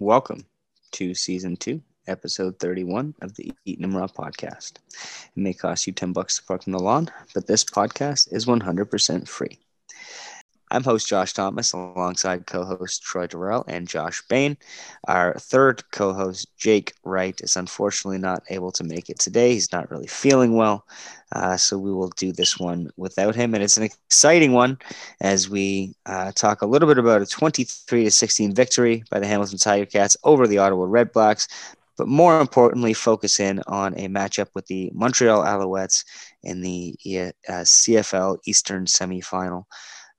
welcome to season two, episode 31 of the Eaton and Raw podcast. It may cost you 10 bucks to park on the lawn, but this podcast is 100% free. I'm host Josh Thomas alongside co host Troy Durrell and Josh Bain. Our third co host, Jake Wright, is unfortunately not able to make it today. He's not really feeling well. Uh, so we will do this one without him. And it's an exciting one as we uh, talk a little bit about a 23 to 16 victory by the Hamilton Tiger Cats over the Ottawa Red Blacks. But more importantly, focus in on a matchup with the Montreal Alouettes in the uh, CFL Eastern semifinal.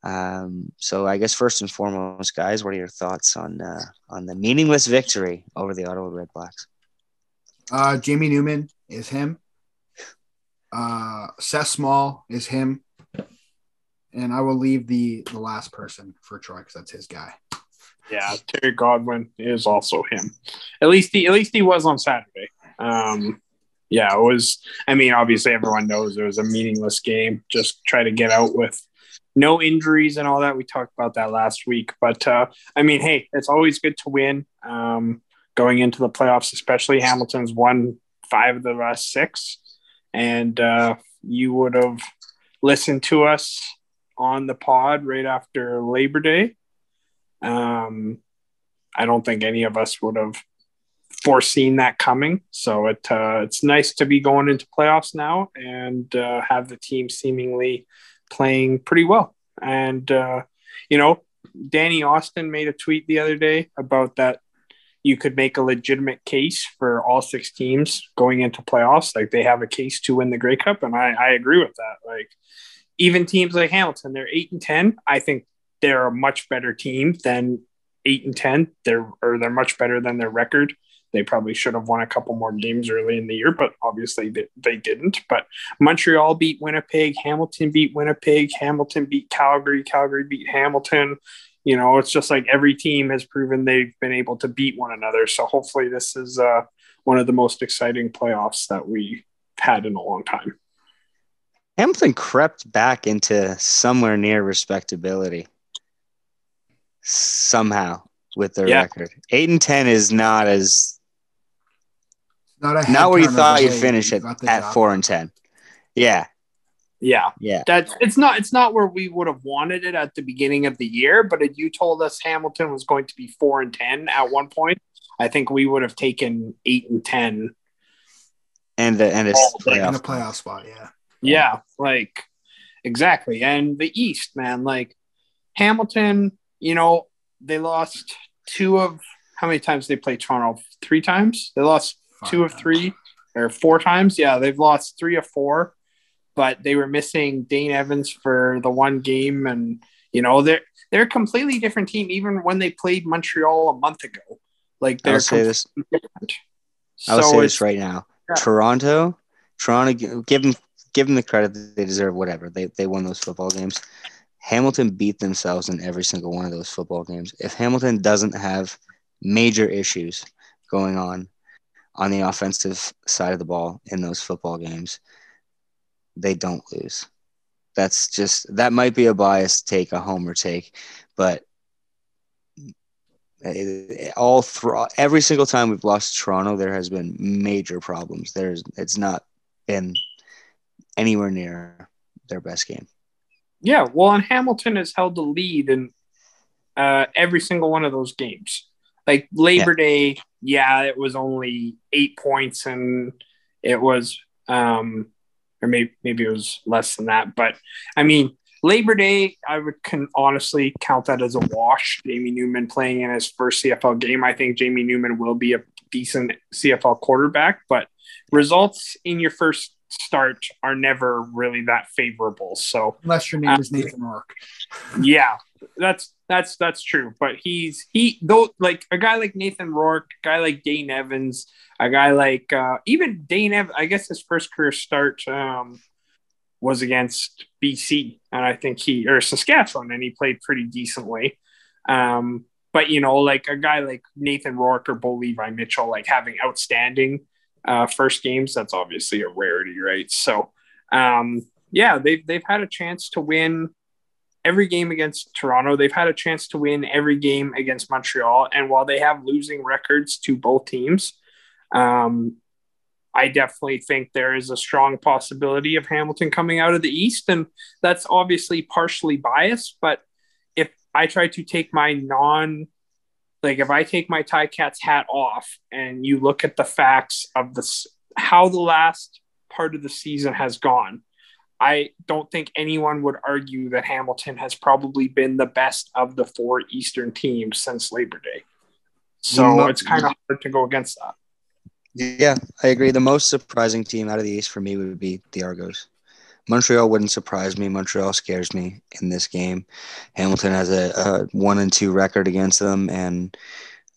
Um, so I guess first and foremost, guys, what are your thoughts on uh, on the meaningless victory over the Ottawa Red Blacks? Uh, Jamie Newman is him. Uh, Seth Small is him, and I will leave the the last person for Troy because that's his guy. Yeah, Terry Godwin is also him. At least he at least he was on Saturday. Um, yeah, it was. I mean, obviously everyone knows it was a meaningless game. Just try to get out with no injuries and all that. We talked about that last week. But uh, I mean, hey, it's always good to win um, going into the playoffs, especially Hamilton's won five of the last six. And uh, you would have listened to us on the pod right after Labor Day. Um, I don't think any of us would have foreseen that coming. So it uh, it's nice to be going into playoffs now and uh, have the team seemingly playing pretty well. And, uh, you know, Danny Austin made a tweet the other day about that you could make a legitimate case for all six teams going into playoffs. Like they have a case to win the Grey Cup. And I, I agree with that. Like even teams like Hamilton, they're eight and 10. I think they're a much better team than eight and 10. They're, or they're much better than their record. They probably should have won a couple more games early in the year, but obviously they, they didn't. But Montreal beat Winnipeg, Hamilton beat Winnipeg, Hamilton beat Calgary, Calgary beat Hamilton. You know, it's just like every team has proven they've been able to beat one another. So hopefully, this is uh, one of the most exciting playoffs that we had in a long time. Hamilton crept back into somewhere near respectability somehow with their yeah. record. Eight and ten is not as not, not where you thought you'd finish at, at four and ten. Yeah. Yeah. Yeah. That's it's not it's not where we would have wanted it at the beginning of the year, but if you told us Hamilton was going to be four and ten at one point, I think we would have taken eight and ten. And the and a playoff, in a playoff spot, yeah. Yeah, like exactly. And the East, man, like Hamilton, you know, they lost two of how many times they played Toronto? Three times. They lost two of three or four times. Yeah, they've lost three of four, but they were missing Dane Evans for the one game, and you know they're they're a completely different team. Even when they played Montreal a month ago, like they're I'll say this. Different. I'll so say this right now. Yeah. Toronto, Toronto, give them give them the credit they deserve. Whatever they they won those football games. Hamilton beat themselves in every single one of those football games. If Hamilton doesn't have major issues going on on the offensive side of the ball in those football games, they don't lose. That's just that might be a biased take, a homer take, but all through every single time we've lost Toronto, there has been major problems. There's it's not been anywhere near their best game. Yeah, well, and Hamilton has held the lead in uh, every single one of those games. Like Labor yeah. Day, yeah, it was only eight points and it was, um, or maybe, maybe it was less than that. But I mean, Labor Day, I would can honestly count that as a wash. Jamie Newman playing in his first CFL game. I think Jamie Newman will be a decent CFL quarterback, but results in your first start are never really that favorable. So unless your name is Nathan Rourke. yeah, that's that's that's true. But he's he though like a guy like Nathan Rourke, a guy like Dane Evans, a guy like uh, even Dane Evans. I guess his first career start um, was against BC, and I think he or Saskatchewan, and he played pretty decently. Um, but you know, like a guy like Nathan Rourke or Bo Levi Mitchell, like having outstanding uh, first games, that's obviously a rarity, right? So, um, yeah, they've they've had a chance to win every game against Toronto. They've had a chance to win every game against Montreal. And while they have losing records to both teams, um, I definitely think there is a strong possibility of Hamilton coming out of the East. And that's obviously partially biased. But if I try to take my non, like if I take my Tie Cats hat off and you look at the facts of this, how the last part of the season has gone, I don't think anyone would argue that Hamilton has probably been the best of the four Eastern teams since Labor Day. So it's kind of hard to go against that. Yeah, I agree. The most surprising team out of the East for me would be the Argos. Montreal wouldn't surprise me. Montreal scares me in this game. Hamilton has a, a one and two record against them, and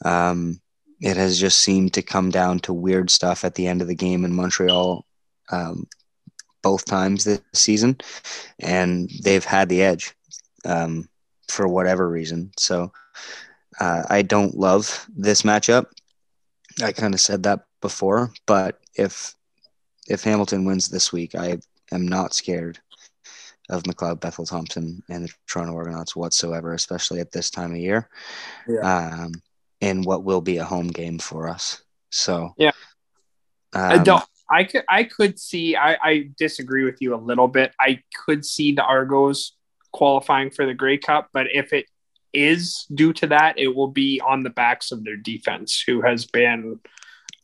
um, it has just seemed to come down to weird stuff at the end of the game in Montreal um, both times this season, and they've had the edge um, for whatever reason. So uh, I don't love this matchup. I kind of said that before, but if if Hamilton wins this week, I am not scared of McLeod Bethel Thompson and the Toronto Argonauts whatsoever, especially at this time of year. Yeah. Um, in what will be a home game for us. So yeah, um, I don't. I could I could see. I, I disagree with you a little bit. I could see the Argos qualifying for the Grey Cup, but if it is due to that, it will be on the backs of their defense, who has been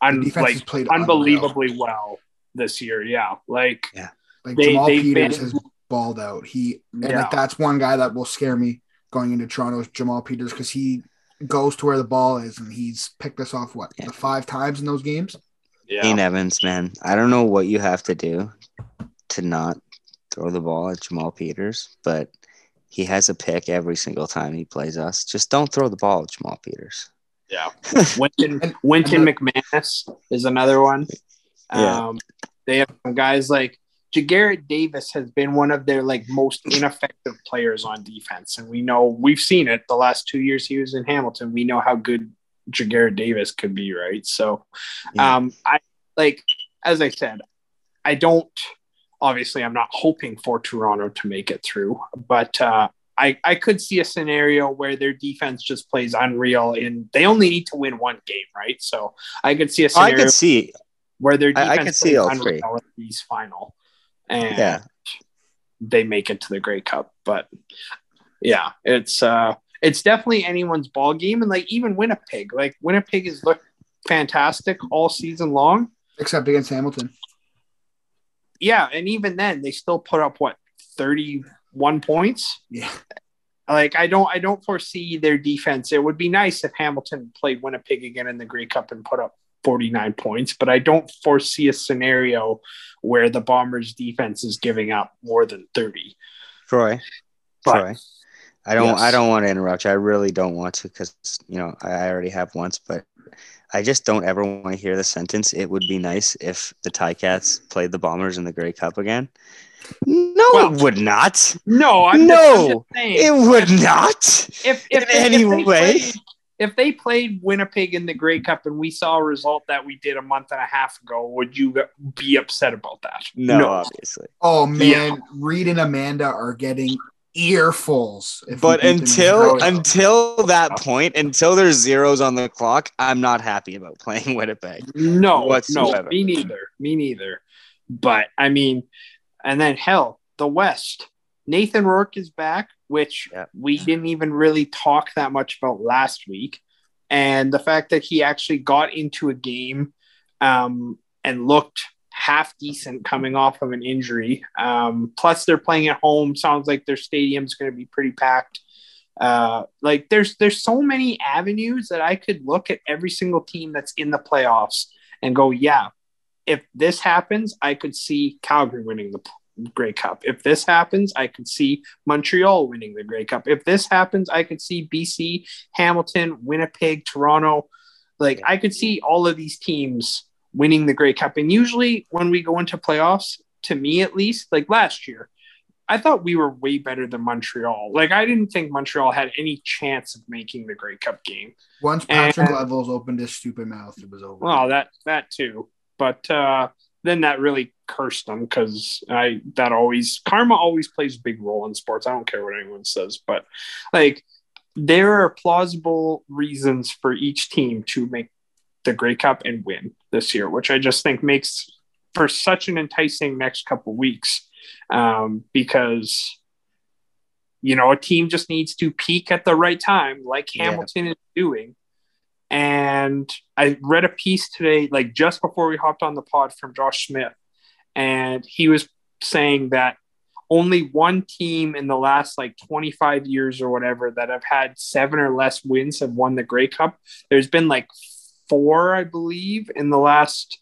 un- like played unbelievably unreal. well this year. Yeah, like yeah, like they, Jamal Peters been, has balled out. He and yeah. like that's one guy that will scare me going into Toronto. Jamal Peters because he goes to where the ball is and he's picked us off what yeah. five times in those games. Yeah. Dane Evans, man, I don't know what you have to do to not throw the ball at Jamal Peters, but he has a pick every single time he plays us. Just don't throw the ball at Jamal Peters. Yeah. Winton, Wynton McManus is another one. Yeah. Um, they have some guys like Ja'Gared Davis has been one of their like most ineffective players on defense. And we know we've seen it the last two years he was in Hamilton. We know how good Ja'Gared Davis could be, right? So um I like as I said, I don't obviously I'm not hoping for Toronto to make it through, but uh I, I could see a scenario where their defense just plays unreal and they only need to win one game, right? So I could see a scenario I could see where their defense I, I could see all three. these final and yeah. they make it to the Grey Cup. But yeah, it's uh it's definitely anyone's ball game and like even Winnipeg. Like Winnipeg has looked fantastic all season long. Except against Hamilton. Yeah, and even then they still put up what thirty-one points. Yeah. Like I don't I don't foresee their defense. It would be nice if Hamilton played Winnipeg again in the Grey Cup and put up 49 points, but I don't foresee a scenario where the Bombers defense is giving up more than 30. Troy. But, Troy. I don't yes. I don't want to interrupt you. I really don't want to because you know I already have once, but I just don't ever want to hear the sentence. It would be nice if the Tie Cats played the Bombers in the Grey Cup again. No, well, it would not. No, I'm no, just, it would not. If, if in they, any if they way, played, if they played Winnipeg in the Grey Cup and we saw a result that we did a month and a half ago, would you be upset about that? No, no. obviously. Oh man, yeah. Reed and Amanda are getting earfuls. But until until that point, until there's zeros on the clock, I'm not happy about playing Winnipeg. No, whatsoever. no, me neither. Me neither. But I mean, and then hell, the West. Nathan Rourke is back, which yeah. we didn't even really talk that much about last week. And the fact that he actually got into a game um, and looked half decent coming off of an injury. Um, plus, they're playing at home. Sounds like their stadium's going to be pretty packed. Uh, like there's there's so many avenues that I could look at every single team that's in the playoffs and go, yeah, if this happens, I could see Calgary winning the Grey Cup. If this happens, I could see Montreal winning the Grey Cup. If this happens, I could see BC, Hamilton, Winnipeg, Toronto. Like I could see all of these teams winning the Grey Cup. And usually when we go into playoffs, to me at least, like last year, I thought we were way better than Montreal. Like I didn't think Montreal had any chance of making the Grey Cup game. Once Patrick and, Levels opened his stupid mouth, it was over. Well, that that too. But uh then that really cursed them because I that always karma always plays a big role in sports. I don't care what anyone says, but like there are plausible reasons for each team to make the Grey Cup and win this year, which I just think makes for such an enticing next couple weeks um, because you know a team just needs to peak at the right time, like Hamilton yeah. is doing. And I read a piece today, like just before we hopped on the pod from Josh Smith, and he was saying that only one team in the last like 25 years or whatever that have had seven or less wins have won the Grey Cup. There's been like four, I believe, in the last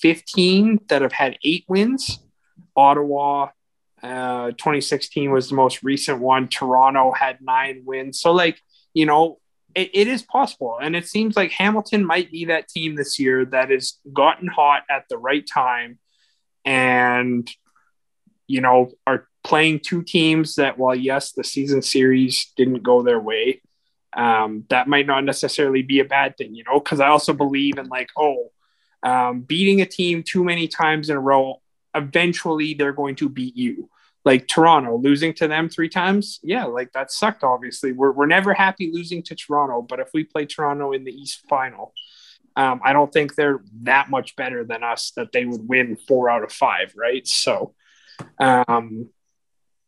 15 that have had eight wins. Ottawa, uh, 2016 was the most recent one. Toronto had nine wins. So, like, you know, it, it is possible. And it seems like Hamilton might be that team this year that has gotten hot at the right time and, you know, are playing two teams that, while yes, the season series didn't go their way, um, that might not necessarily be a bad thing, you know, because I also believe in like, oh, um, beating a team too many times in a row, eventually they're going to beat you. Like Toronto losing to them three times, yeah, like that sucked. Obviously, we're we're never happy losing to Toronto, but if we play Toronto in the East Final, um, I don't think they're that much better than us that they would win four out of five, right? So, um,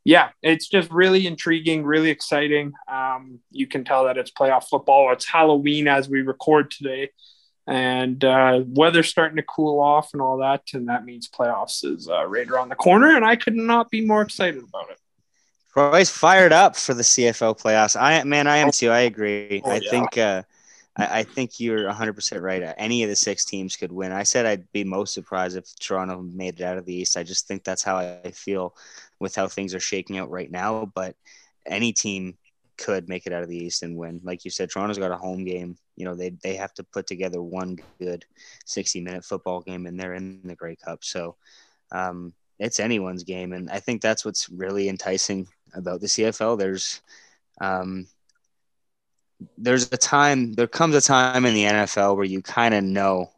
yeah, it's just really intriguing, really exciting. Um, you can tell that it's playoff football. It's Halloween as we record today, and uh, weather's starting to cool off and all that, and that means playoffs is uh, right around the corner. And I could not be more excited about it. Troy's fired up for the CFL playoffs. I man, I am too. I agree. Oh, I yeah. think. Uh, I, I think you're 100% right. Any of the six teams could win. I said I'd be most surprised if Toronto made it out of the East. I just think that's how I feel with how things are shaking out right now. But any team could make it out of the East and win. Like you said, Toronto's got a home game. You know, they they have to put together one good 60 minute football game, and they're in the Grey Cup. So um, it's anyone's game, and I think that's what's really enticing about the CFL. There's um, there's a time there comes a time in the NFL where you kind of know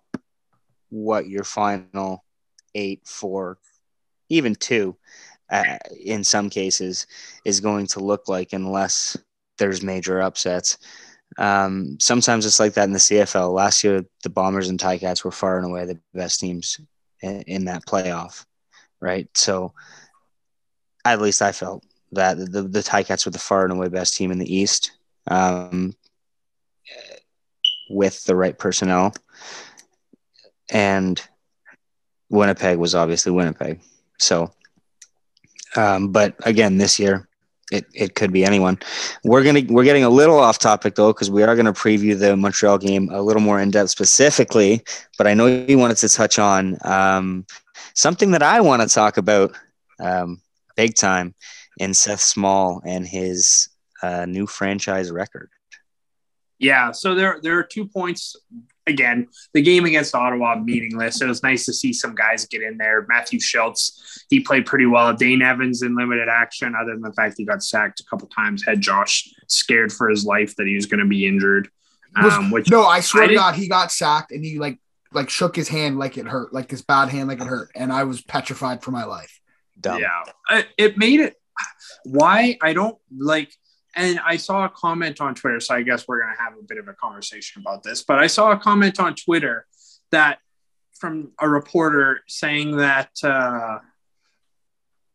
what your final eight, four, even two, uh, in some cases, is going to look like unless there's major upsets. Um, sometimes it's like that in the CFL. Last year, the Bombers and Ticats were far and away the best teams in, in that playoff, right? So, at least I felt that the the Ticats were the far and away best team in the East um, with the right personnel. And Winnipeg was obviously Winnipeg. So, um, but again, this year it, it could be anyone. We're gonna we're getting a little off topic though because we are gonna preview the Montreal game a little more in depth specifically. But I know you wanted to touch on um, something that I want to talk about um, big time in Seth Small and his a new franchise record. Yeah, so there there are two points. Again, the game against Ottawa meaningless. It was nice to see some guys get in there. Matthew Shiltz, he played pretty well. Dane Evans in limited action, other than the fact he got sacked a couple times. Had Josh scared for his life that he was going to be injured. Um, which no, I swear I to God, he got sacked and he like like shook his hand like it hurt, like his bad hand like it hurt, and I was petrified for my life. Dumb. Yeah, it made it. Why I don't like and I saw a comment on Twitter, so I guess we're going to have a bit of a conversation about this. But I saw a comment on Twitter that from a reporter saying that uh,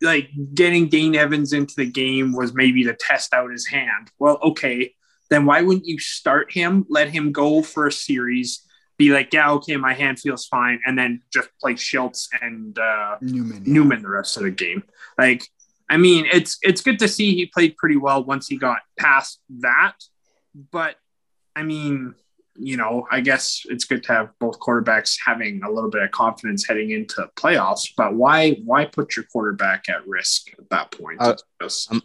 like getting Dane Evans into the game was maybe to test out his hand. Well, okay, then why wouldn't you start him, let him go for a series, be like, yeah, okay, my hand feels fine, and then just play Shiltz and uh, Newman, yeah. Newman the rest of the game? Like I mean, it's it's good to see he played pretty well once he got past that. But I mean, you know, I guess it's good to have both quarterbacks having a little bit of confidence heading into playoffs. But why why put your quarterback at risk at that point? Uh, I'm,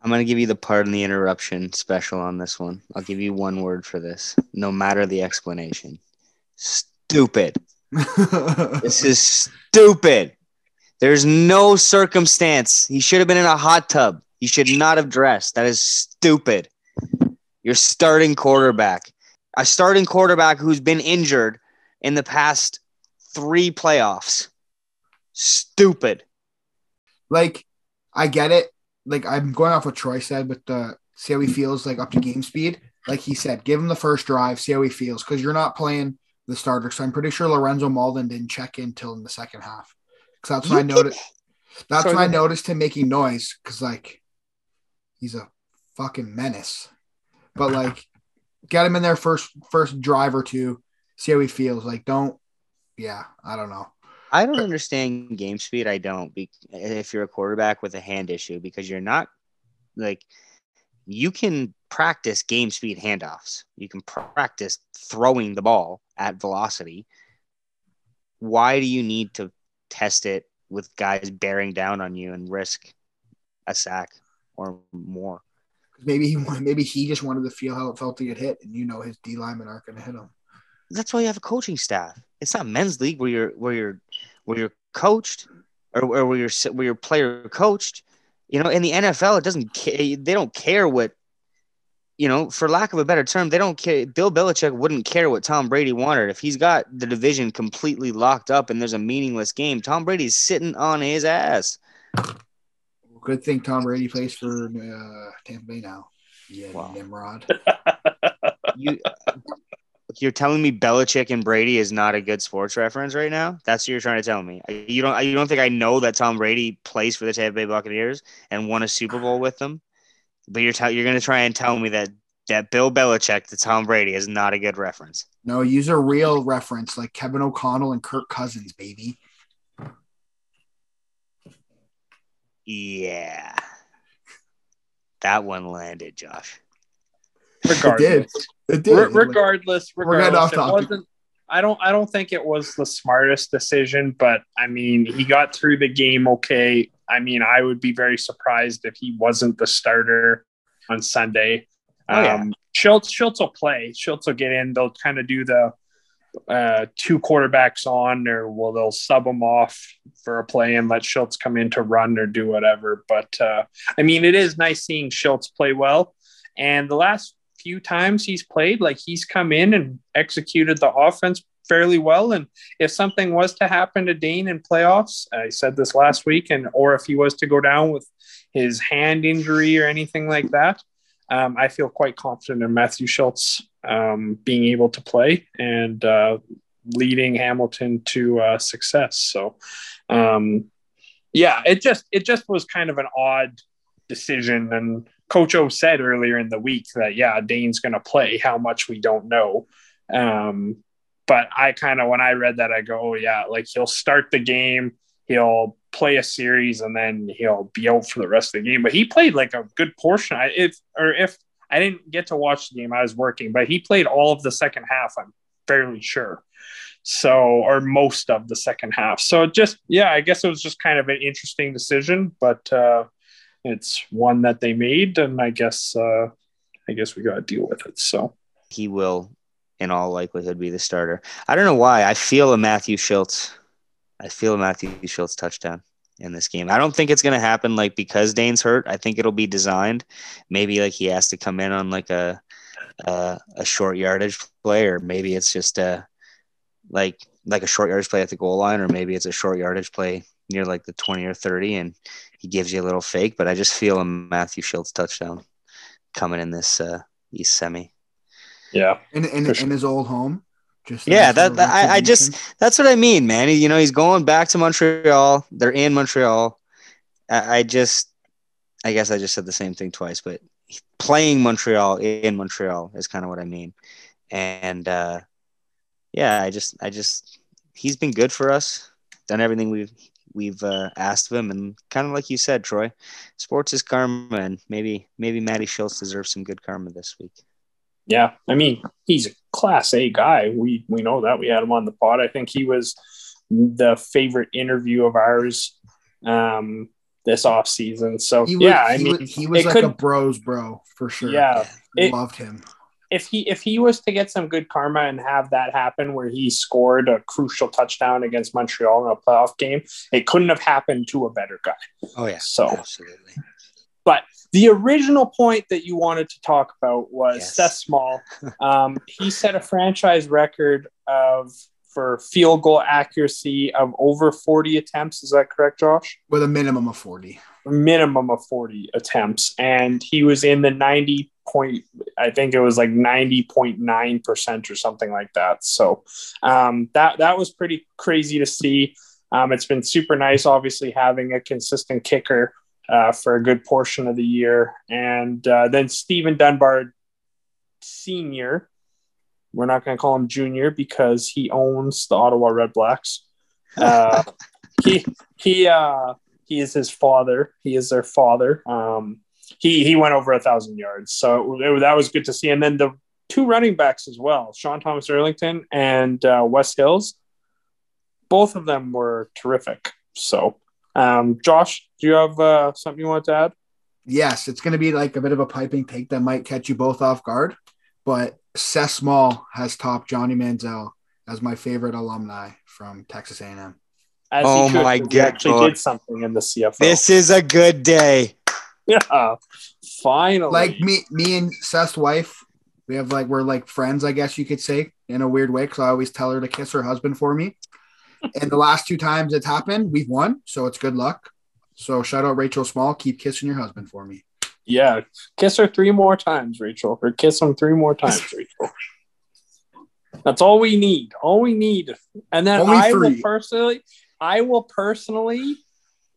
I'm going to give you the pardon the interruption special on this one. I'll give you one word for this, no matter the explanation. Stupid. this is stupid. There's no circumstance. He should have been in a hot tub. He should not have dressed. That is stupid. Your starting quarterback, a starting quarterback who's been injured in the past three playoffs. Stupid. Like, I get it. Like, I'm going off what Troy said with the see how he feels like up to game speed. Like he said, give him the first drive, see how he feels, because you're not playing the starter. So I'm pretty sure Lorenzo Mauldin didn't check in till in the second half. Because that's when I noticed. That's when I noticed him making noise. Because like, he's a fucking menace. But like, get him in there first first drive or two, see how he feels. Like, don't. Yeah, I don't know. I don't understand game speed. I don't. Be, if you're a quarterback with a hand issue, because you're not like you can practice game speed handoffs. You can practice throwing the ball at velocity. Why do you need to test it with guys bearing down on you and risk a sack or more? Maybe he maybe he just wanted to feel how it felt to get hit, and you know his D linemen aren't going to hit him. That's why you have a coaching staff. It's not men's league where you're where you're where you're coached or, or where you're where your player coached. You know, in the NFL, it doesn't. They don't care what you know, for lack of a better term, they don't care. Bill Belichick wouldn't care what Tom Brady wanted. If he's got the division completely locked up and there's a meaningless game, Tom Brady's sitting on his ass. Good thing Tom Brady plays for uh, Tampa Bay now. Yeah, wow. Nimrod. you, you're telling me Belichick and Brady is not a good sports reference right now? That's what you're trying to tell me. You don't. You don't think I know that Tom Brady plays for the Tampa Bay Buccaneers and won a Super Bowl with them? But you're t- you're going to try and tell me that that Bill Belichick to Tom Brady is not a good reference. No, use a real reference like Kevin O'Connell and Kirk Cousins, baby. Yeah. That one landed, Josh. Regardless. It did. It did. Re- regardless, regardless, it wasn't I don't I don't think it was the smartest decision, but I mean, he got through the game okay. I mean, I would be very surprised if he wasn't the starter on Sunday. Oh, yeah. um, Shiltz, Shiltz will play. Shiltz will get in. They'll kind of do the uh, two quarterbacks on, or well, they'll sub them off for a play and let Shiltz come in to run or do whatever. But uh, I mean, it is nice seeing Shiltz play well. And the last few times he's played, like he's come in and executed the offense fairly well. And if something was to happen to Dane in playoffs, I said this last week, and or if he was to go down with his hand injury or anything like that, um, I feel quite confident in Matthew Shiltz um, being able to play and uh, leading Hamilton to uh, success. So, um, yeah, it just it just was kind of an odd decision. And Coach O said earlier in the week that yeah, Dane's going to play. How much we don't know. Um, but I kind of, when I read that, I go, oh, yeah, like he'll start the game, he'll play a series, and then he'll be out for the rest of the game. But he played like a good portion. I, if, or if I didn't get to watch the game, I was working, but he played all of the second half, I'm fairly sure. So, or most of the second half. So, just, yeah, I guess it was just kind of an interesting decision, but uh, it's one that they made. And I guess, uh, I guess we got to deal with it. So, he will in all likelihood be the starter. I don't know why. I feel a Matthew Shiltz. I feel a Matthew Shiltz touchdown in this game. I don't think it's going to happen like because Dane's hurt. I think it'll be designed. Maybe like he has to come in on like a a, a short yardage play, or maybe it's just a like like a short yardage play at the goal line, or maybe it's a short yardage play near like the twenty or thirty, and he gives you a little fake. But I just feel a Matthew Shiltz touchdown coming in this uh, East semi. Yeah. In in, sure. in his old home. Just yeah, that, that I, I just that's what I mean, man. He, you know, he's going back to Montreal. They're in Montreal. I, I just, I guess I just said the same thing twice, but playing Montreal in Montreal is kind of what I mean. And uh, yeah, I just, I just, he's been good for us. Done everything we've we've uh, asked of him, and kind of like you said, Troy, sports is karma, and maybe maybe Matty Shiltz deserves some good karma this week. Yeah, I mean, he's a class A guy. We we know that. We had him on the pod. I think he was the favorite interview of ours um, this off season. So was, yeah, I mean, was, he was like could, a bros bro for sure. Yeah, it, loved him. If he if he was to get some good karma and have that happen where he scored a crucial touchdown against Montreal in a playoff game, it couldn't have happened to a better guy. Oh yeah, so absolutely. But the original point that you wanted to talk about was yes. Seth Small. Um, he set a franchise record of for field goal accuracy of over 40 attempts. Is that correct, Josh? With a minimum of 40. A minimum of 40 attempts. And he was in the 90 point, I think it was like 90.9% or something like that. So um, that, that was pretty crazy to see. Um, it's been super nice, obviously, having a consistent kicker uh, for a good portion of the year. And uh, then Steven Dunbar Sr., we're not going to call him Junior because he owns the Ottawa Red Blacks. Uh, he he uh, he is his father. He is their father. Um, he he went over a thousand yards, so it, it, that was good to see. And then the two running backs as well, Sean Thomas Erlington and uh, Wes Hills, both of them were terrific. So, um, Josh, do you have uh, something you want to add? Yes, it's going to be like a bit of a piping take that might catch you both off guard, but Seth Small has topped Johnny Manziel as my favorite alumni from Texas A&M. As oh could, my god! Actually, did something in the CFL. This is a good day. Yeah, finally. Like me, me and Seth's wife, we have like we're like friends, I guess you could say, in a weird way. Because I always tell her to kiss her husband for me. And the last two times it's happened, we've won, so it's good luck. So shout out Rachel Small. Keep kissing your husband for me. Yeah, kiss her three more times, Rachel, or kiss him three more times, Rachel. That's all we need. All we need, and then Only I three. will personally, I will personally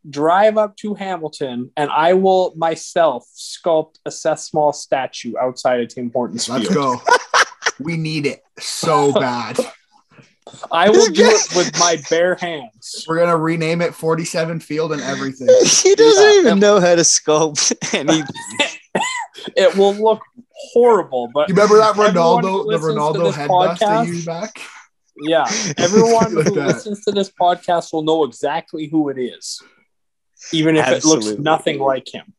drive up to Hamilton and I will myself sculpt a Seth Small statue outside of Tim Hortons. Let's field. go. we need it so bad. I will do it with my bare hands. We're gonna rename it 47 Field and everything. he doesn't yeah. even know how to sculpt any. it will look horrible. But you remember that Ronaldo, the Ronaldo headbust they used back? Yeah, everyone who that. listens to this podcast will know exactly who it is, even if Absolutely. it looks nothing like him.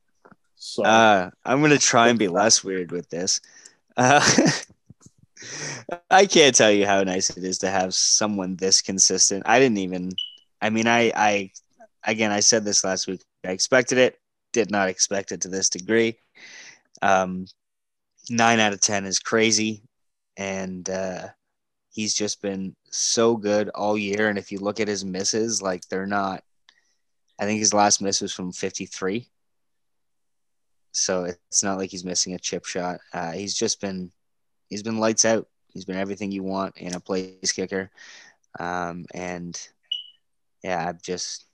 So uh, I'm gonna try and be less weird with this. Uh, I can't tell you how nice it is to have someone this consistent. I didn't even. I mean, I, I, again, I said this last week. I expected it. Did not expect it to this degree. Um, nine out of ten is crazy, and uh, he's just been so good all year. And if you look at his misses, like they're not. I think his last miss was from 53. So it's not like he's missing a chip shot. Uh, he's just been he's been lights out. He's been everything you want in a place kicker. Um, and yeah, I'm just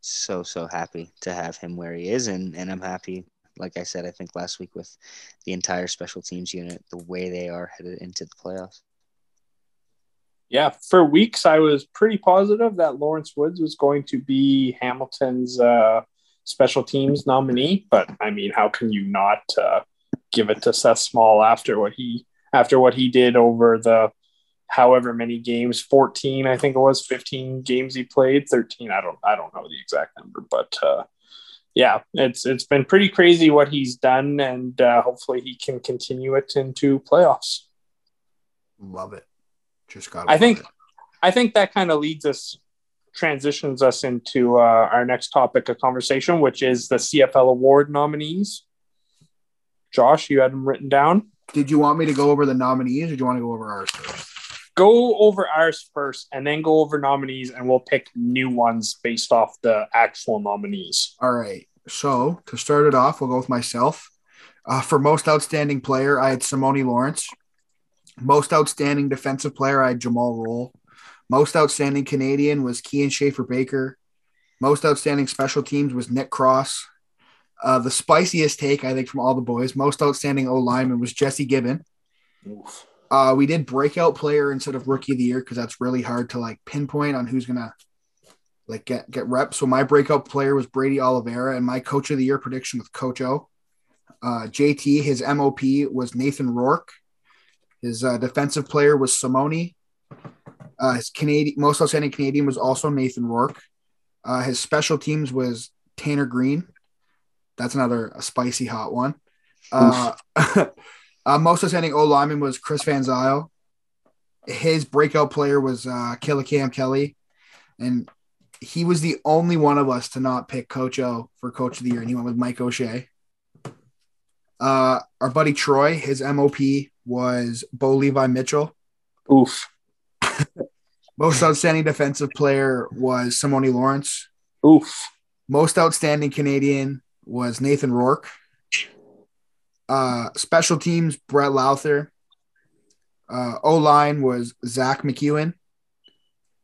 so, so happy to have him where he is. And, and I'm happy, like I said, I think last week with the entire special teams unit, the way they are headed into the playoffs. Yeah, for weeks I was pretty positive that Lawrence Woods was going to be Hamilton's uh, special teams nominee, but I mean, how can you not uh, give it to Seth Small after what he after what he did over the however many games 14 i think it was 15 games he played 13 i don't i don't know the exact number but uh, yeah it's it's been pretty crazy what he's done and uh, hopefully he can continue it into playoffs. Love it. Just got i think it. i think that kind of leads us transitions us into uh, our next topic of conversation which is the cfl award nominees. Josh you had them written down did you want me to go over the nominees or do you want to go over ours first? Go over ours first and then go over nominees and we'll pick new ones based off the actual nominees. All right. So to start it off, we'll go with myself. Uh, for most outstanding player, I had Simoni Lawrence. Most outstanding defensive player, I had Jamal Roll. Most outstanding Canadian was Kian Schaffer Baker. Most outstanding special teams was Nick Cross. Uh, the spiciest take, I think, from all the boys, most outstanding O lineman was Jesse Gibbon. Uh, we did breakout player instead of rookie of the year because that's really hard to like pinpoint on who's gonna like get get reps. So my breakout player was Brady Oliveira, and my coach of the year prediction with Coach O. Uh, JT, his MOP was Nathan Rourke. His uh, defensive player was Simoni. Uh, his Canadian most outstanding Canadian was also Nathan Rourke. Uh, his special teams was Tanner Green. That's another a spicy hot one. Uh, uh, most outstanding O lineman was Chris Van Zyl. His breakout player was uh, Cam Kelly, and he was the only one of us to not pick Coach O for Coach of the Year, and he went with Mike O'Shea. Uh, our buddy Troy, his MOP was Bo Levi Mitchell. Oof. Most outstanding defensive player was Simoni Lawrence. Oof. Most outstanding Canadian was Nathan Rourke. Uh, special teams, Brett Lauther. Uh, o line was Zach McEwen.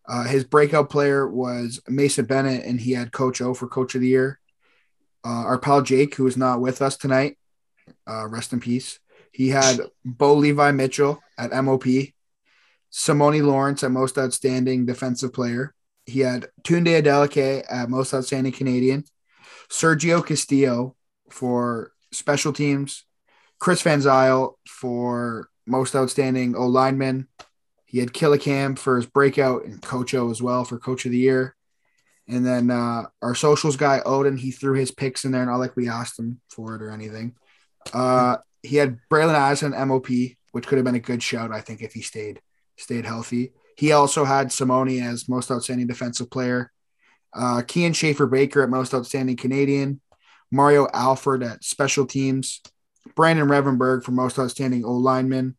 Uh, his breakout player was Mason Bennett, and he had Coach O for Coach of the Year. Uh, our pal Jake, who is not with us tonight, uh, rest in peace. He had Bo Levi Mitchell at MOP, Simoni Lawrence at Most Outstanding Defensive Player. He had Tunde Adeleke at Most Outstanding Canadian, Sergio Castillo for Special Teams, Chris Van Zyl for Most Outstanding O Lineman. He had Killicam for his breakout and Coach O as well for Coach of the Year. And then uh, our socials guy, Odin, he threw his picks in there, not like we asked him for it or anything. Uh, he had Braylon Addison MOP, which could have been a good shout, I think, if he stayed stayed healthy. He also had Simoni as most outstanding defensive player, uh, Kian Schaffer Baker at most outstanding Canadian, Mario Alford at special teams, Brandon Revenberg for most outstanding O lineman,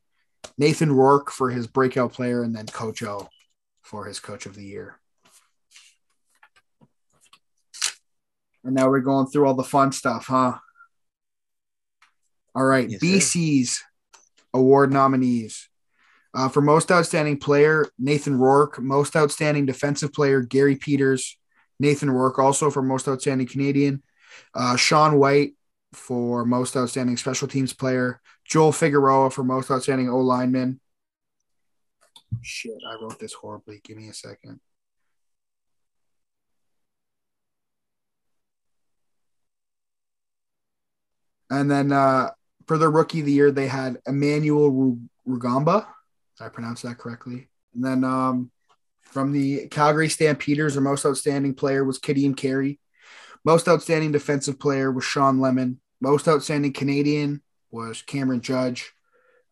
Nathan Rourke for his breakout player, and then Coach O for his coach of the year. And now we're going through all the fun stuff, huh? All right, yes, BC's sir. award nominees. Uh, for most outstanding player, Nathan Rourke. Most outstanding defensive player, Garry Peters. Nathan Rourke, also for most outstanding Canadian. Uh, Sean Whyte for most outstanding special teams player. Joel Figueroa for most outstanding O lineman. Shit, I wrote this horribly. Give me a second. And then uh, for the rookie of the year, they had Emmanuel Rugamba. Did I pronounce that correctly? And then um, from the Calgary Stampeders, their most outstanding player was Kadeem Carey. Most outstanding defensive player was Shawn Lemon. Most outstanding Canadian was Cameron Judge.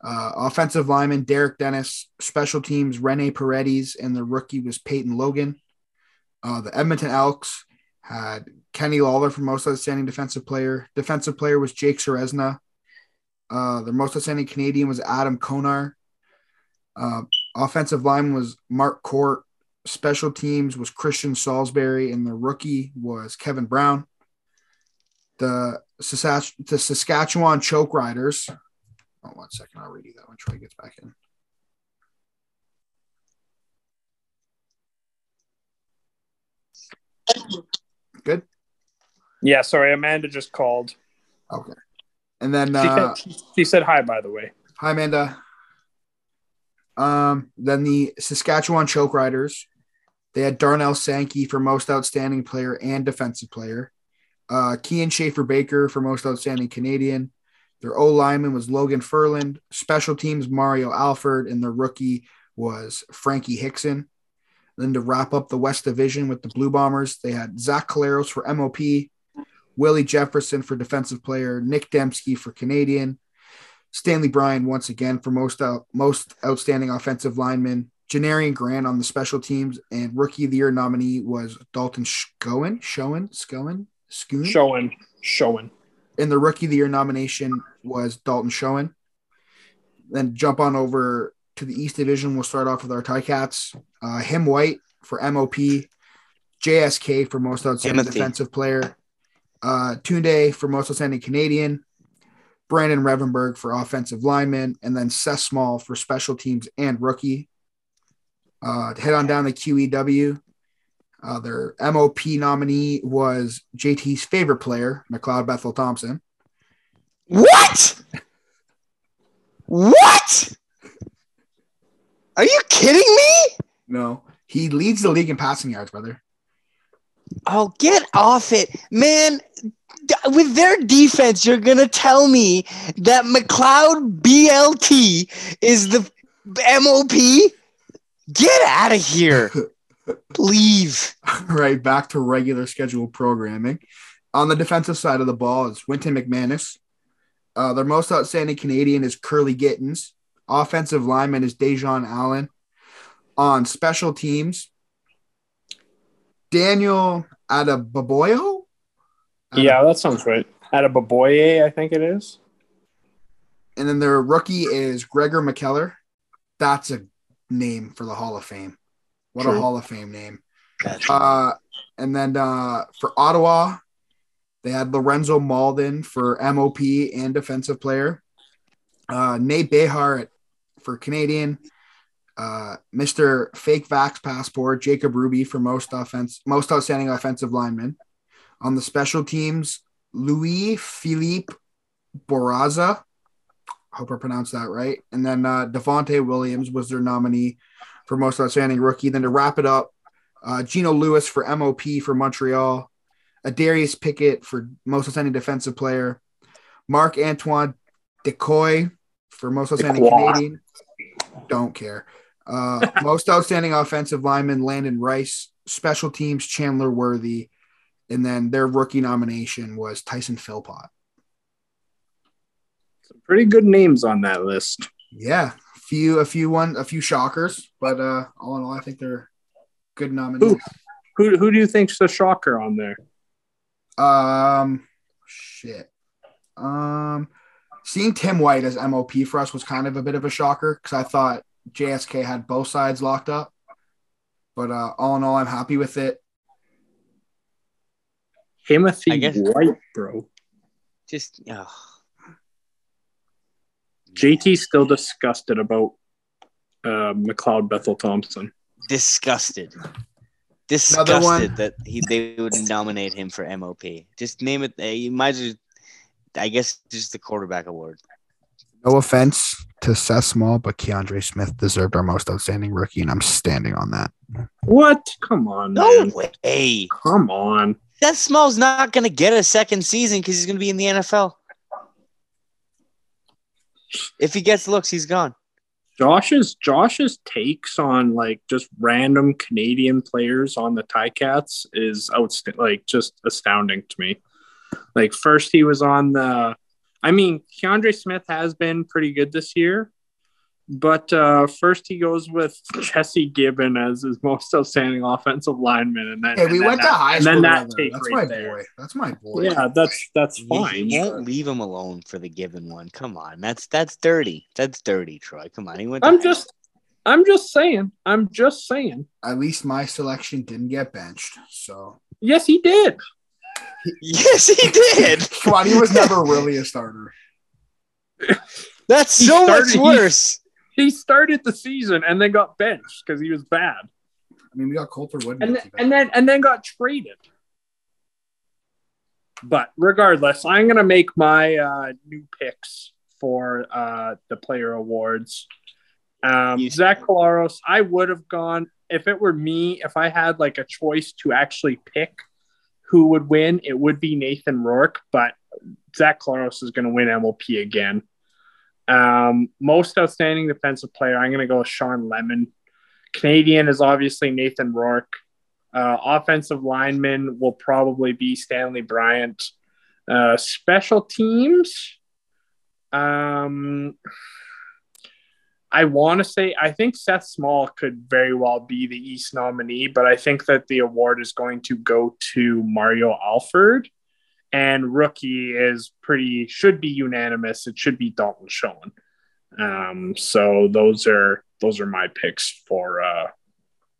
Uh, offensive lineman Derek Dennis. Special teams Rene Paredes, and the rookie was Peyton Logan. Uh, the Edmonton Elks had Kenny Lawler for most outstanding defensive player. Defensive player was Jake Ceresna. Uh, the most outstanding Canadian was Adam Konar. Uh, offensive line was Mark Korte. Special teams was Christian Salisbury, and the rookie was Kevin Brown. The, Saskatch- the Saskatchewan Choke Riders. Oh, one second. I'll read you that when Troy gets back in. Good. Yeah, sorry, Amanda just called. Okay. And then uh, she, she said hi, by the way. Hi, Amanda. Um, then the Saskatchewan Choke Riders. They had Darnell Sankey for most outstanding player and defensive player. Uh, Kian Schaffer Baker for most outstanding Canadian. Their O lineman was Logan Ferland. Special teams Mario Alford, and their rookie was Frankie Hickson. Then to wrap up the West Division with the Blue Bombers, they had Zach Collaros for MOP, Willie Jefferson for defensive player, Nic Demski for Canadian, Stanley Bryan once again for most out, most outstanding offensive lineman, Janarian Grant on the special teams, and rookie of the year nominee was Dalton Schoen, Schoen, Schoen, Schoen, Schoen, Schoen. And the rookie of the year nomination was Dalton Schoen. Then jump on over to the East Division. We'll start off with our Ticats. Uh, Tim White for MOP, JSK for most outstanding Timothy. defensive player, uh, Tunde for most outstanding Canadian, Brandon Revenberg for offensive lineman, and then Seth Small for special teams and rookie. Uh, head on down to QEW. Uh, their MOP nominee was JT's favorite player, McLeod Bethel Thompson. What? What? Are you kidding me? No, he leads the league in passing yards, brother. Oh, get off it, man! With their defense, you're gonna tell me that McLeod BLT is the MOP? Get out of here! Leave. All right, back to regular schedule programming. On the defensive side of the ball is Wynton McManus. Uh, their most outstanding Canadian is Kurleigh Gittens. Offensive lineman is Dejon Allen. On special teams, Daniel Adeboboyo? Yeah, that sounds right. Adeboboye, I think it is. And then their rookie is Gregor MacKellar. That's a name for the Hall of Fame. What True. a Hall of Fame name. Uh, and then uh, for Ottawa, they had Lorenzo Mauldin for MOP and defensive player. Uh, Nate Behar for Canadian. Uh, Mr. Fake Vax Passport, Jacob Ruby for most offense, most outstanding offensive lineman. On the special teams, Louis Philippe Bourassa. Hope I pronounced that right. And then uh, Devontae Williams was their nominee for most outstanding rookie. Then to wrap it up, uh, Geno Lewis for MOP for Montreal, Darius Pickett for most outstanding defensive player, Marc Antoine Dequoy for most outstanding Canadian. Don't care. Uh, most outstanding offensive lineman Landon Rice, special teams Chandler Worthy, and then their rookie nomination was Tyson Philpot. Some pretty good names on that list. Yeah, few a few one a few shockers, but uh, all in all, I think they're good nominees. Who, who, who do you think's the shocker on there? Um, shit. Um, seeing Tim White as MOP for us was kind of a bit of a shocker because I thought JSK had both sides locked up. But uh, all in all, I'm happy with it. Timothy guess, White, bro. Just oh. JT still disgusted about uh, McLeod Bethel Thompson. Disgusted. Disgusted that he they would nominate him for MOP. Just name it. Uh, you might just, I guess, just the quarterback award. No offense to Seth Small, but Kiondré Smith deserved our most outstanding rookie, and I'm standing on that. What? Come on. No man. way. Come on. Seth Small's not going to get a second season because he's going to be in the NFL. If he gets looks, he's gone. Josh's Josh's takes on like just random Canadian players on the Ticats is outst- like just astounding to me. Like first he was on the I mean, Kiondré Smith has been pretty good this year, but uh, first he goes with Jesse Gibbon as his most outstanding offensive lineman, and then hey, we and went then to high school. And then that take that's right my there. boy. That's my boy. Yeah, that's that's fine. You won't leave him alone for the Gibbon one. Come on, that's that's dirty. That's dirty, Troy. Come on, he went. I'm just. I'm just saying. I'm just saying. At least my selection didn't get benched. So yes, he did. yes, he did. Swati was never really a starter. That's he so started, much worse. He, he, started the season and then got benched because he was bad. I mean, we got Colter Wood, and, then, and then and then got traded. But regardless, I'm gonna make my uh, new picks for uh, the player awards. Um, Zach Collaros, I would have gone if it were me. If I had like a choice to actually pick who would win, it would be Nathan Rourke, but Zach Collaros is going to win MOP again. Um, most outstanding defensive player, I'm going to go with Shawn Lemon. Canadian is obviously Nathan Rourke. Uh, offensive lineman will probably be Stanley Bryant. Uh, special teams, um, I want to say I think Seth Small could very well be the East nominee, but I think that the award is going to go to Mario Alford, and rookie is pretty should be unanimous. It should be Dalton Schoen. Um, so those are those are my picks for uh,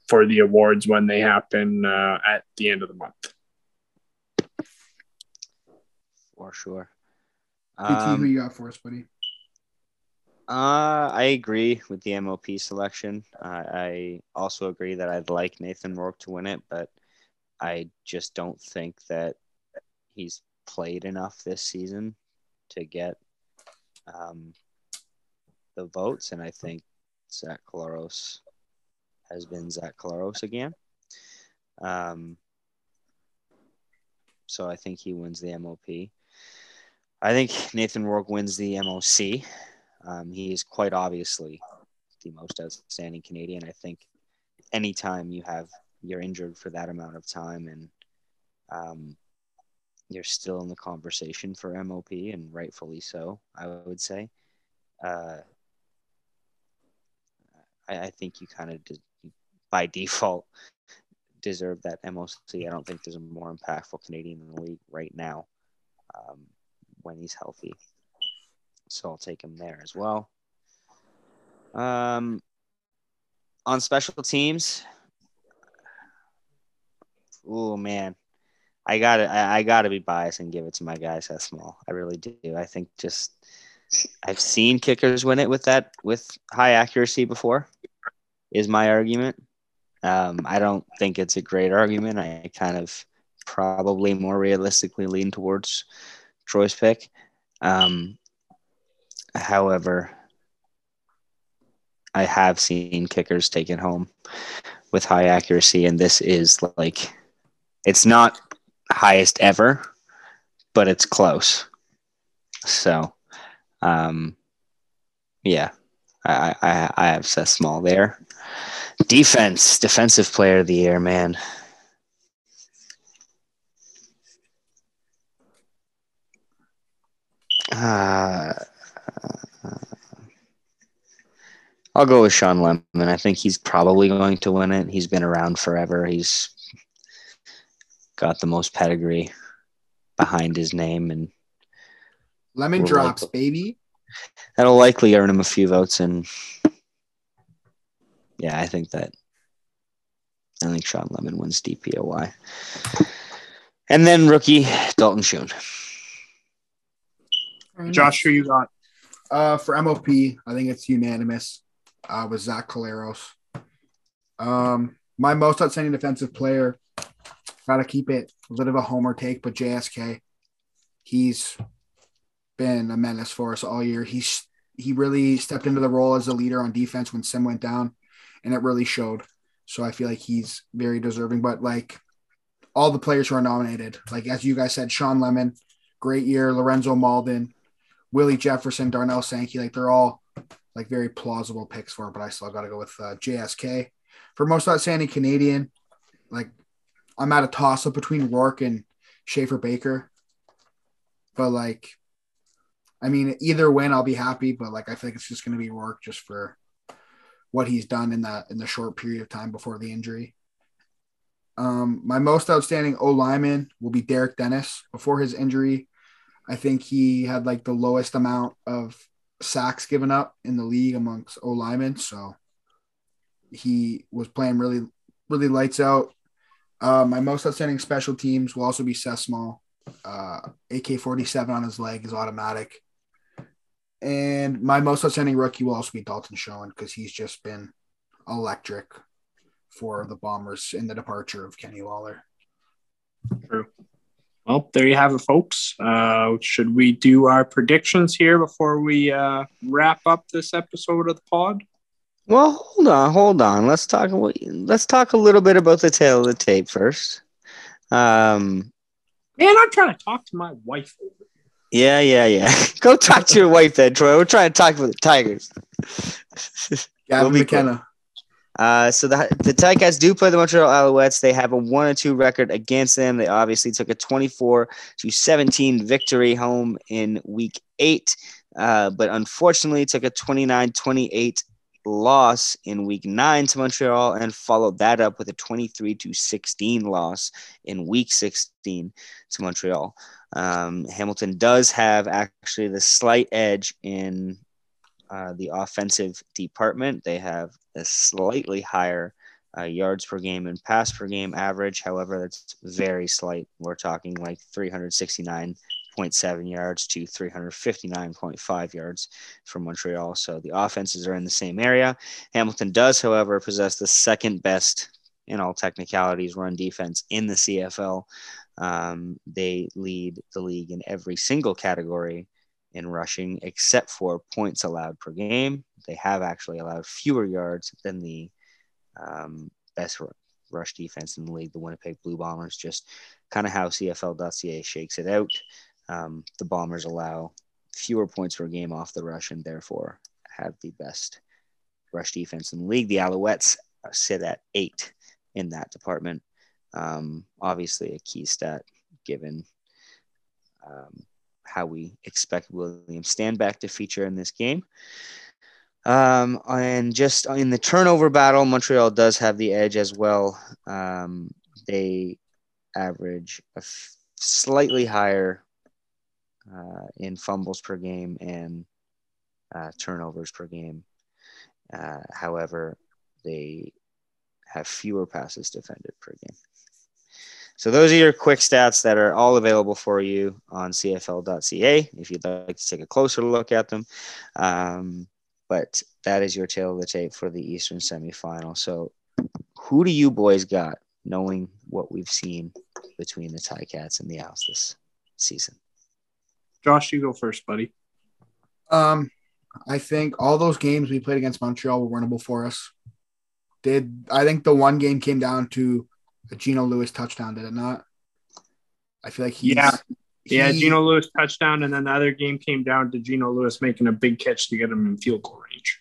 for the awards when they happen uh, at the end of the month. For sure. Um, who you got for us, buddy? Uh, I agree with the MOP selection. Uh, I also agree that I'd like Nathan Rourke to win it, but I just don't think that he's played enough this season to get um, the votes. And I think Zach Collaros has been Zach Collaros again. Um, so I think he wins the MOP. I think Nathan Rourke wins the MOC. Um, he is quite obviously the most outstanding Canadian. I think anytime you have you're injured for that amount of time and um, you're still in the conversation for MOP and rightfully so, I would say. Uh, I, I, think you kind of de- by default deserve that MOC. I don't think there's a more impactful Canadian in the league right now um, when he's healthy so I'll take him there as well. Um, on special teams, oh man, I got to I, I got to be biased and give it to my guy Seth Small. I really do. I think just I've seen kickers win it with that with high accuracy before. Is my argument. Um, I don't think it's a great argument. I kind of probably more realistically lean towards Troy's pick. Um, however, I have seen kickers taken home with high accuracy, and this is like it's not highest ever, but it's close. So, um, yeah, I, I I have Seth Small there. Defense, defensive player of the year, man. Uh, I'll go with Shawn Lemon. I think he's probably going to win it. He's been around forever. He's got the most pedigree behind his name, and lemon drops, likely, baby. That'll likely earn him a few votes, and yeah, I think that. I think Shawn Lemon wins DPOY. And then rookie Dalton Schoen. Josh, who you got? Uh, for MOP, I think it's unanimous uh, with Zach Collaros. Um, my most outstanding defensive player, got to keep it a bit of a homer take, but JSK. He's been a menace for us all year. He's he really stepped into the role as a leader on defense when Sim went down, and it really showed. So I feel like he's very deserving. But like all the players who are nominated, like as you guys said, Shawn Lemon, great year, Lorenzo Mauldin, Willie Jefferson, Darnell Sankey, like they're all like very plausible picks for but I still got to go with uh, JSK. For most outstanding Canadian, like I'm at a toss up between Rourke and Schaefer Baker. But like, I mean, either win, I'll be happy. But like, I think it's just going to be Rourke just for what he's done in that in the short period of time before the injury. Um, my most outstanding O lineman will be Derek Dennis. Before his injury, I think he had like the lowest amount of sacks given up in the league amongst O linemen. So he was playing really, really lights out. Uh, my most outstanding special teams will also be Seth Small. Uh, AK 47 on his leg is automatic. And my most outstanding rookie will also be Dalton Schoen because he's just been electric for the Bombers in the departure of Kenny Lawler. True. Well, there you have it, folks. Uh, should we do our predictions here before we uh, wrap up this episode of the pod? Well, hold on, hold on. Let's talk. Let's talk a little bit about the tail of the tape first. Um, Man, I'm trying to talk to my wife. Over here. Yeah, yeah, yeah. Go talk to your wife then, Troy. We're trying to talk about the Tigers. Gavin we'll McKenna. Cool. Uh, so the the Ticats do play the Montreal Alouettes. They have a one and two record against them. They obviously took a 24 to 17 victory home in week eight, uh, but unfortunately took a 29 28 loss in week nine to Montreal and followed that up with a 23 to 16 loss in week 16 to Montreal. Um, Hamilton does have actually the slight edge in uh, the offensive department. They have a slightly higher uh, yards per game and pass per game average. However, that's very slight. We're talking like 369.7 yards to 359.5 yards for Montreal. So the offenses are in the same area. Hamilton does, however, possess the second best in all technicalities run defense in the CFL. Um, they lead the league in every single category in rushing, except for points allowed per game. They have actually allowed fewer yards than the um, best rush defense in the league, the Winnipeg Blue Bombers. Just kind of how CFL.ca shakes it out. Um, the Bombers allow fewer points per game off the rush and therefore have the best rush defense in the league. The Alouettes sit at eight in that department. Um, obviously, a key stat given um, how we expect William Stanback to feature in this game. Um, and just in the turnover battle, Montreal does have the edge as well. Um, they average a f- slightly higher uh, in fumbles per game and uh, turnovers per game. Uh, however, they have fewer passes defended per game. So those are your quick stats that are all available for you on CFL.ca if you'd like to take a closer look at them. Um, but that is your tail of the tape for the Eastern semifinal. So who do you boys got, knowing what we've seen between the Ticats and the Owls this season? Josh, you go first, buddy. Um, I think all those games we played against Montreal were winnable for us. Did I think the one game came down to a Geno Lewis touchdown? Did it not? I feel like he's, yeah, yeah. Geno Lewis touchdown, and then the other game came down to Geno Lewis making a big catch to get him in field goal range.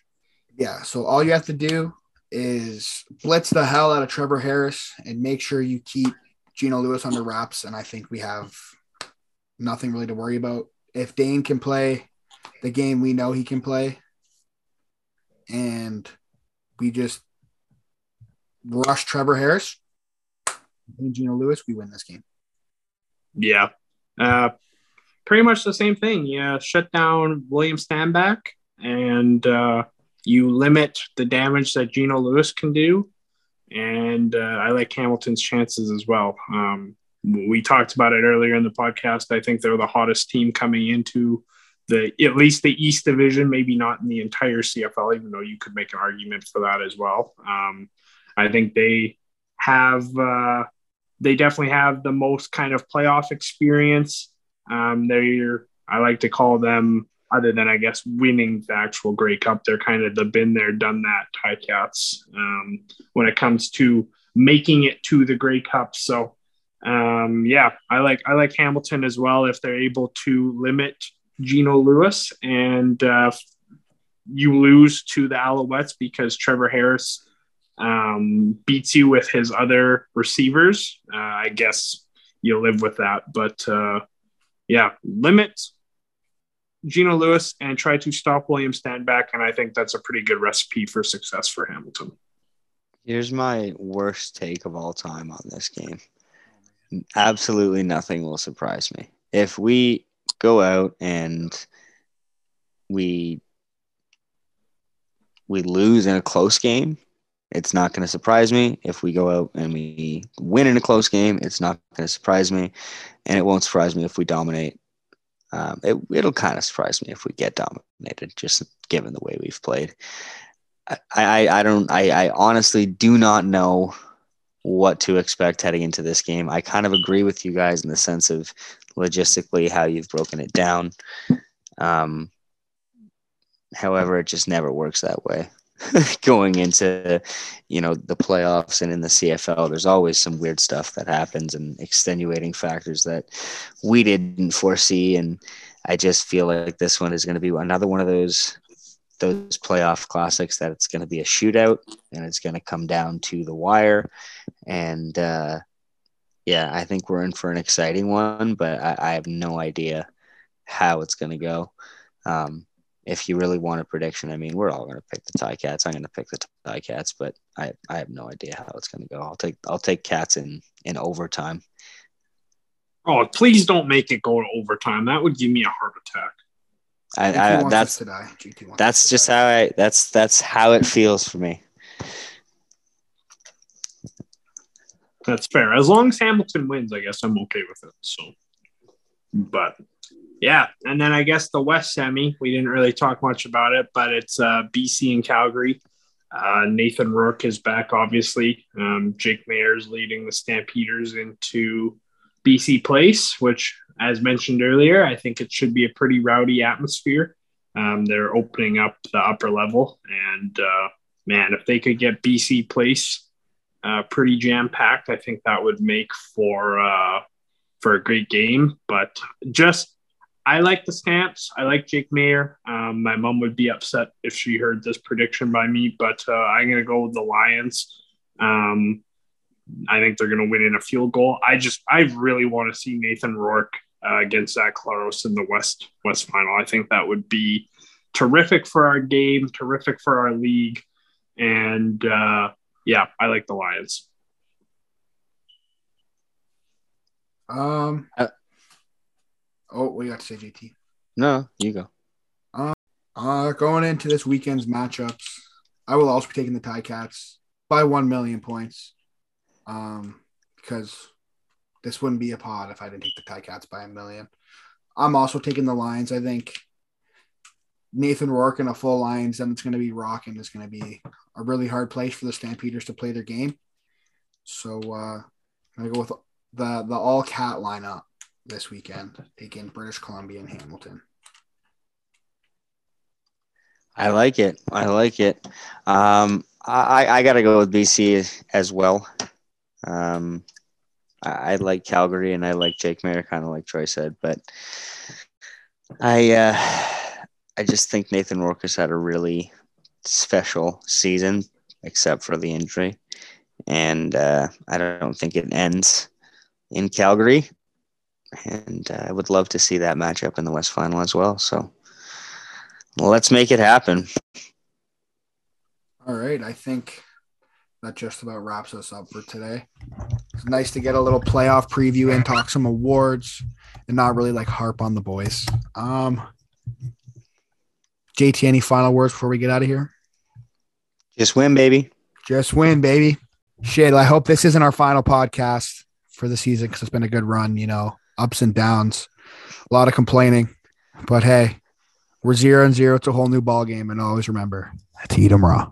Yeah. So all you have to do is blitz the hell out of Trevor Harris and make sure you keep Geno Lewis under wraps. And I think we have nothing really to worry about. If Dane can play the game we know he can play, and we just rush Trevor Harris and Geno Lewis, we win this game. Yeah. Uh, pretty much the same thing. Yeah. Shut down William Stanback and uh, you limit the damage that Geno Lewis can do. And uh, I like Hamilton's chances as well. Um, we talked about it earlier in the podcast. I think they're the hottest team coming into the at least the East Division, maybe not in the entire CFL, even though you could make an argument for that as well. Um, I think they have uh, they definitely have the most kind of playoff experience. Um, they're I like to call them other than I guess winning the actual Grey Cup, they're kind of the been there, done that Ticats um, when it comes to making it to the Grey Cup. So um, yeah, I like I like Hamilton as well if they're able to limit Geno Lewis and uh, you lose to the Alouettes because Trevor Harris um, beats you with his other receivers. Uh, I guess you live with that, but uh, yeah, limit Geno Lewis and try to stop William Stanback, and I think that's a pretty good recipe for success for Hamilton. Here's my worst take of all time on this game. Absolutely nothing will surprise me. If we go out and we we lose in a close game, it's not going to surprise me. If we go out and we win in a close game, it's not going to surprise me, and it won't surprise me if we dominate um, it, it'll kind of surprise me if we get dominated, just given the way we've played. I, I, I don't, I, I honestly do not know what to expect heading into this game. I kind of agree with you guys in the sense of logistically how you've broken it down. Um, however, it just never works that way. going into you know the playoffs and in the CFL there's always some weird stuff that happens and extenuating factors that we didn't foresee. And I just feel like this one is going to be another one of those those playoff classics that it's going to be a shootout and it's going to come down to the wire. And uh yeah I think we're in for an exciting one but I, I have no idea how it's going to go. Um if you really want a prediction, I mean, we're all going to pick the Ticats. I'm going to pick the Ticats, but I, I have no idea how it's going to go. I'll take I'll take Cats in in overtime. Oh, please don't make it go to overtime. That would give me a heart attack. I, I that's that's just how I that's that's how it feels for me. That's fair. As long as Hamilton wins, I guess I'm okay with it. So, but yeah, and then I guess the West Semi, we didn't really talk much about it, but it's uh, BC and Calgary. Uh, Nathan Rourke is back, obviously. Um, Jake Maier's leading the Stampeders into BC Place, which, as mentioned earlier, I think it should be a pretty rowdy atmosphere. Um, they're opening up the upper level, and uh, man, if they could get BC Place uh, pretty jam packed, I think that would make for uh, for a great game. But just I like the Stamps. I like Jake Maier. Um, my mom would be upset if she heard this prediction by me, but uh, I'm going to go with the Lions. Um, I think they're going to win in a field goal. I just, I really want to see Nathan Rourke uh, against Zach Collaros in the West West Final. I think that would be terrific for our game, terrific for our league, and uh, yeah, I like the Lions. Um, uh, Oh, what you got to say, JT? No, you go. Uh, uh, going into this weekend's matchups, I will also be taking the Ticats by one million points. Um, because this wouldn't be a pod if I didn't take the Ticats by a million. I'm also taking the Lions. I think Nathan Rourke and a full Lions, and it's going to be rocking. It's going to be a really hard place for the Stampeders to play their game. So uh, I'm going to go with the the all cat lineup this weekend, taking British Columbia and Hamilton. I like it. I like it. Um, I, I got to go with BC as well. Um, I, I, like Calgary and I like Jake Maier, kind of like Troy said, but I uh, I just think Nathan Rourke has had a really special season, except for the injury, and uh, I don't think it ends in Calgary. And uh, I would love to see that matchup in the West Final as well. So let's make it happen. All right, I think that just about wraps us up for today. It's nice to get a little playoff preview and talk some awards and not really like harp on the boys. Um JT, any final words before we get out of here? Just win, baby. Just win, baby. Shit, I hope this isn't our final podcast for the season because it's been a good run, you know, ups and downs, a lot of complaining. But hey, we're zero and zero. It's a whole new ball game. And always remember to eat them raw.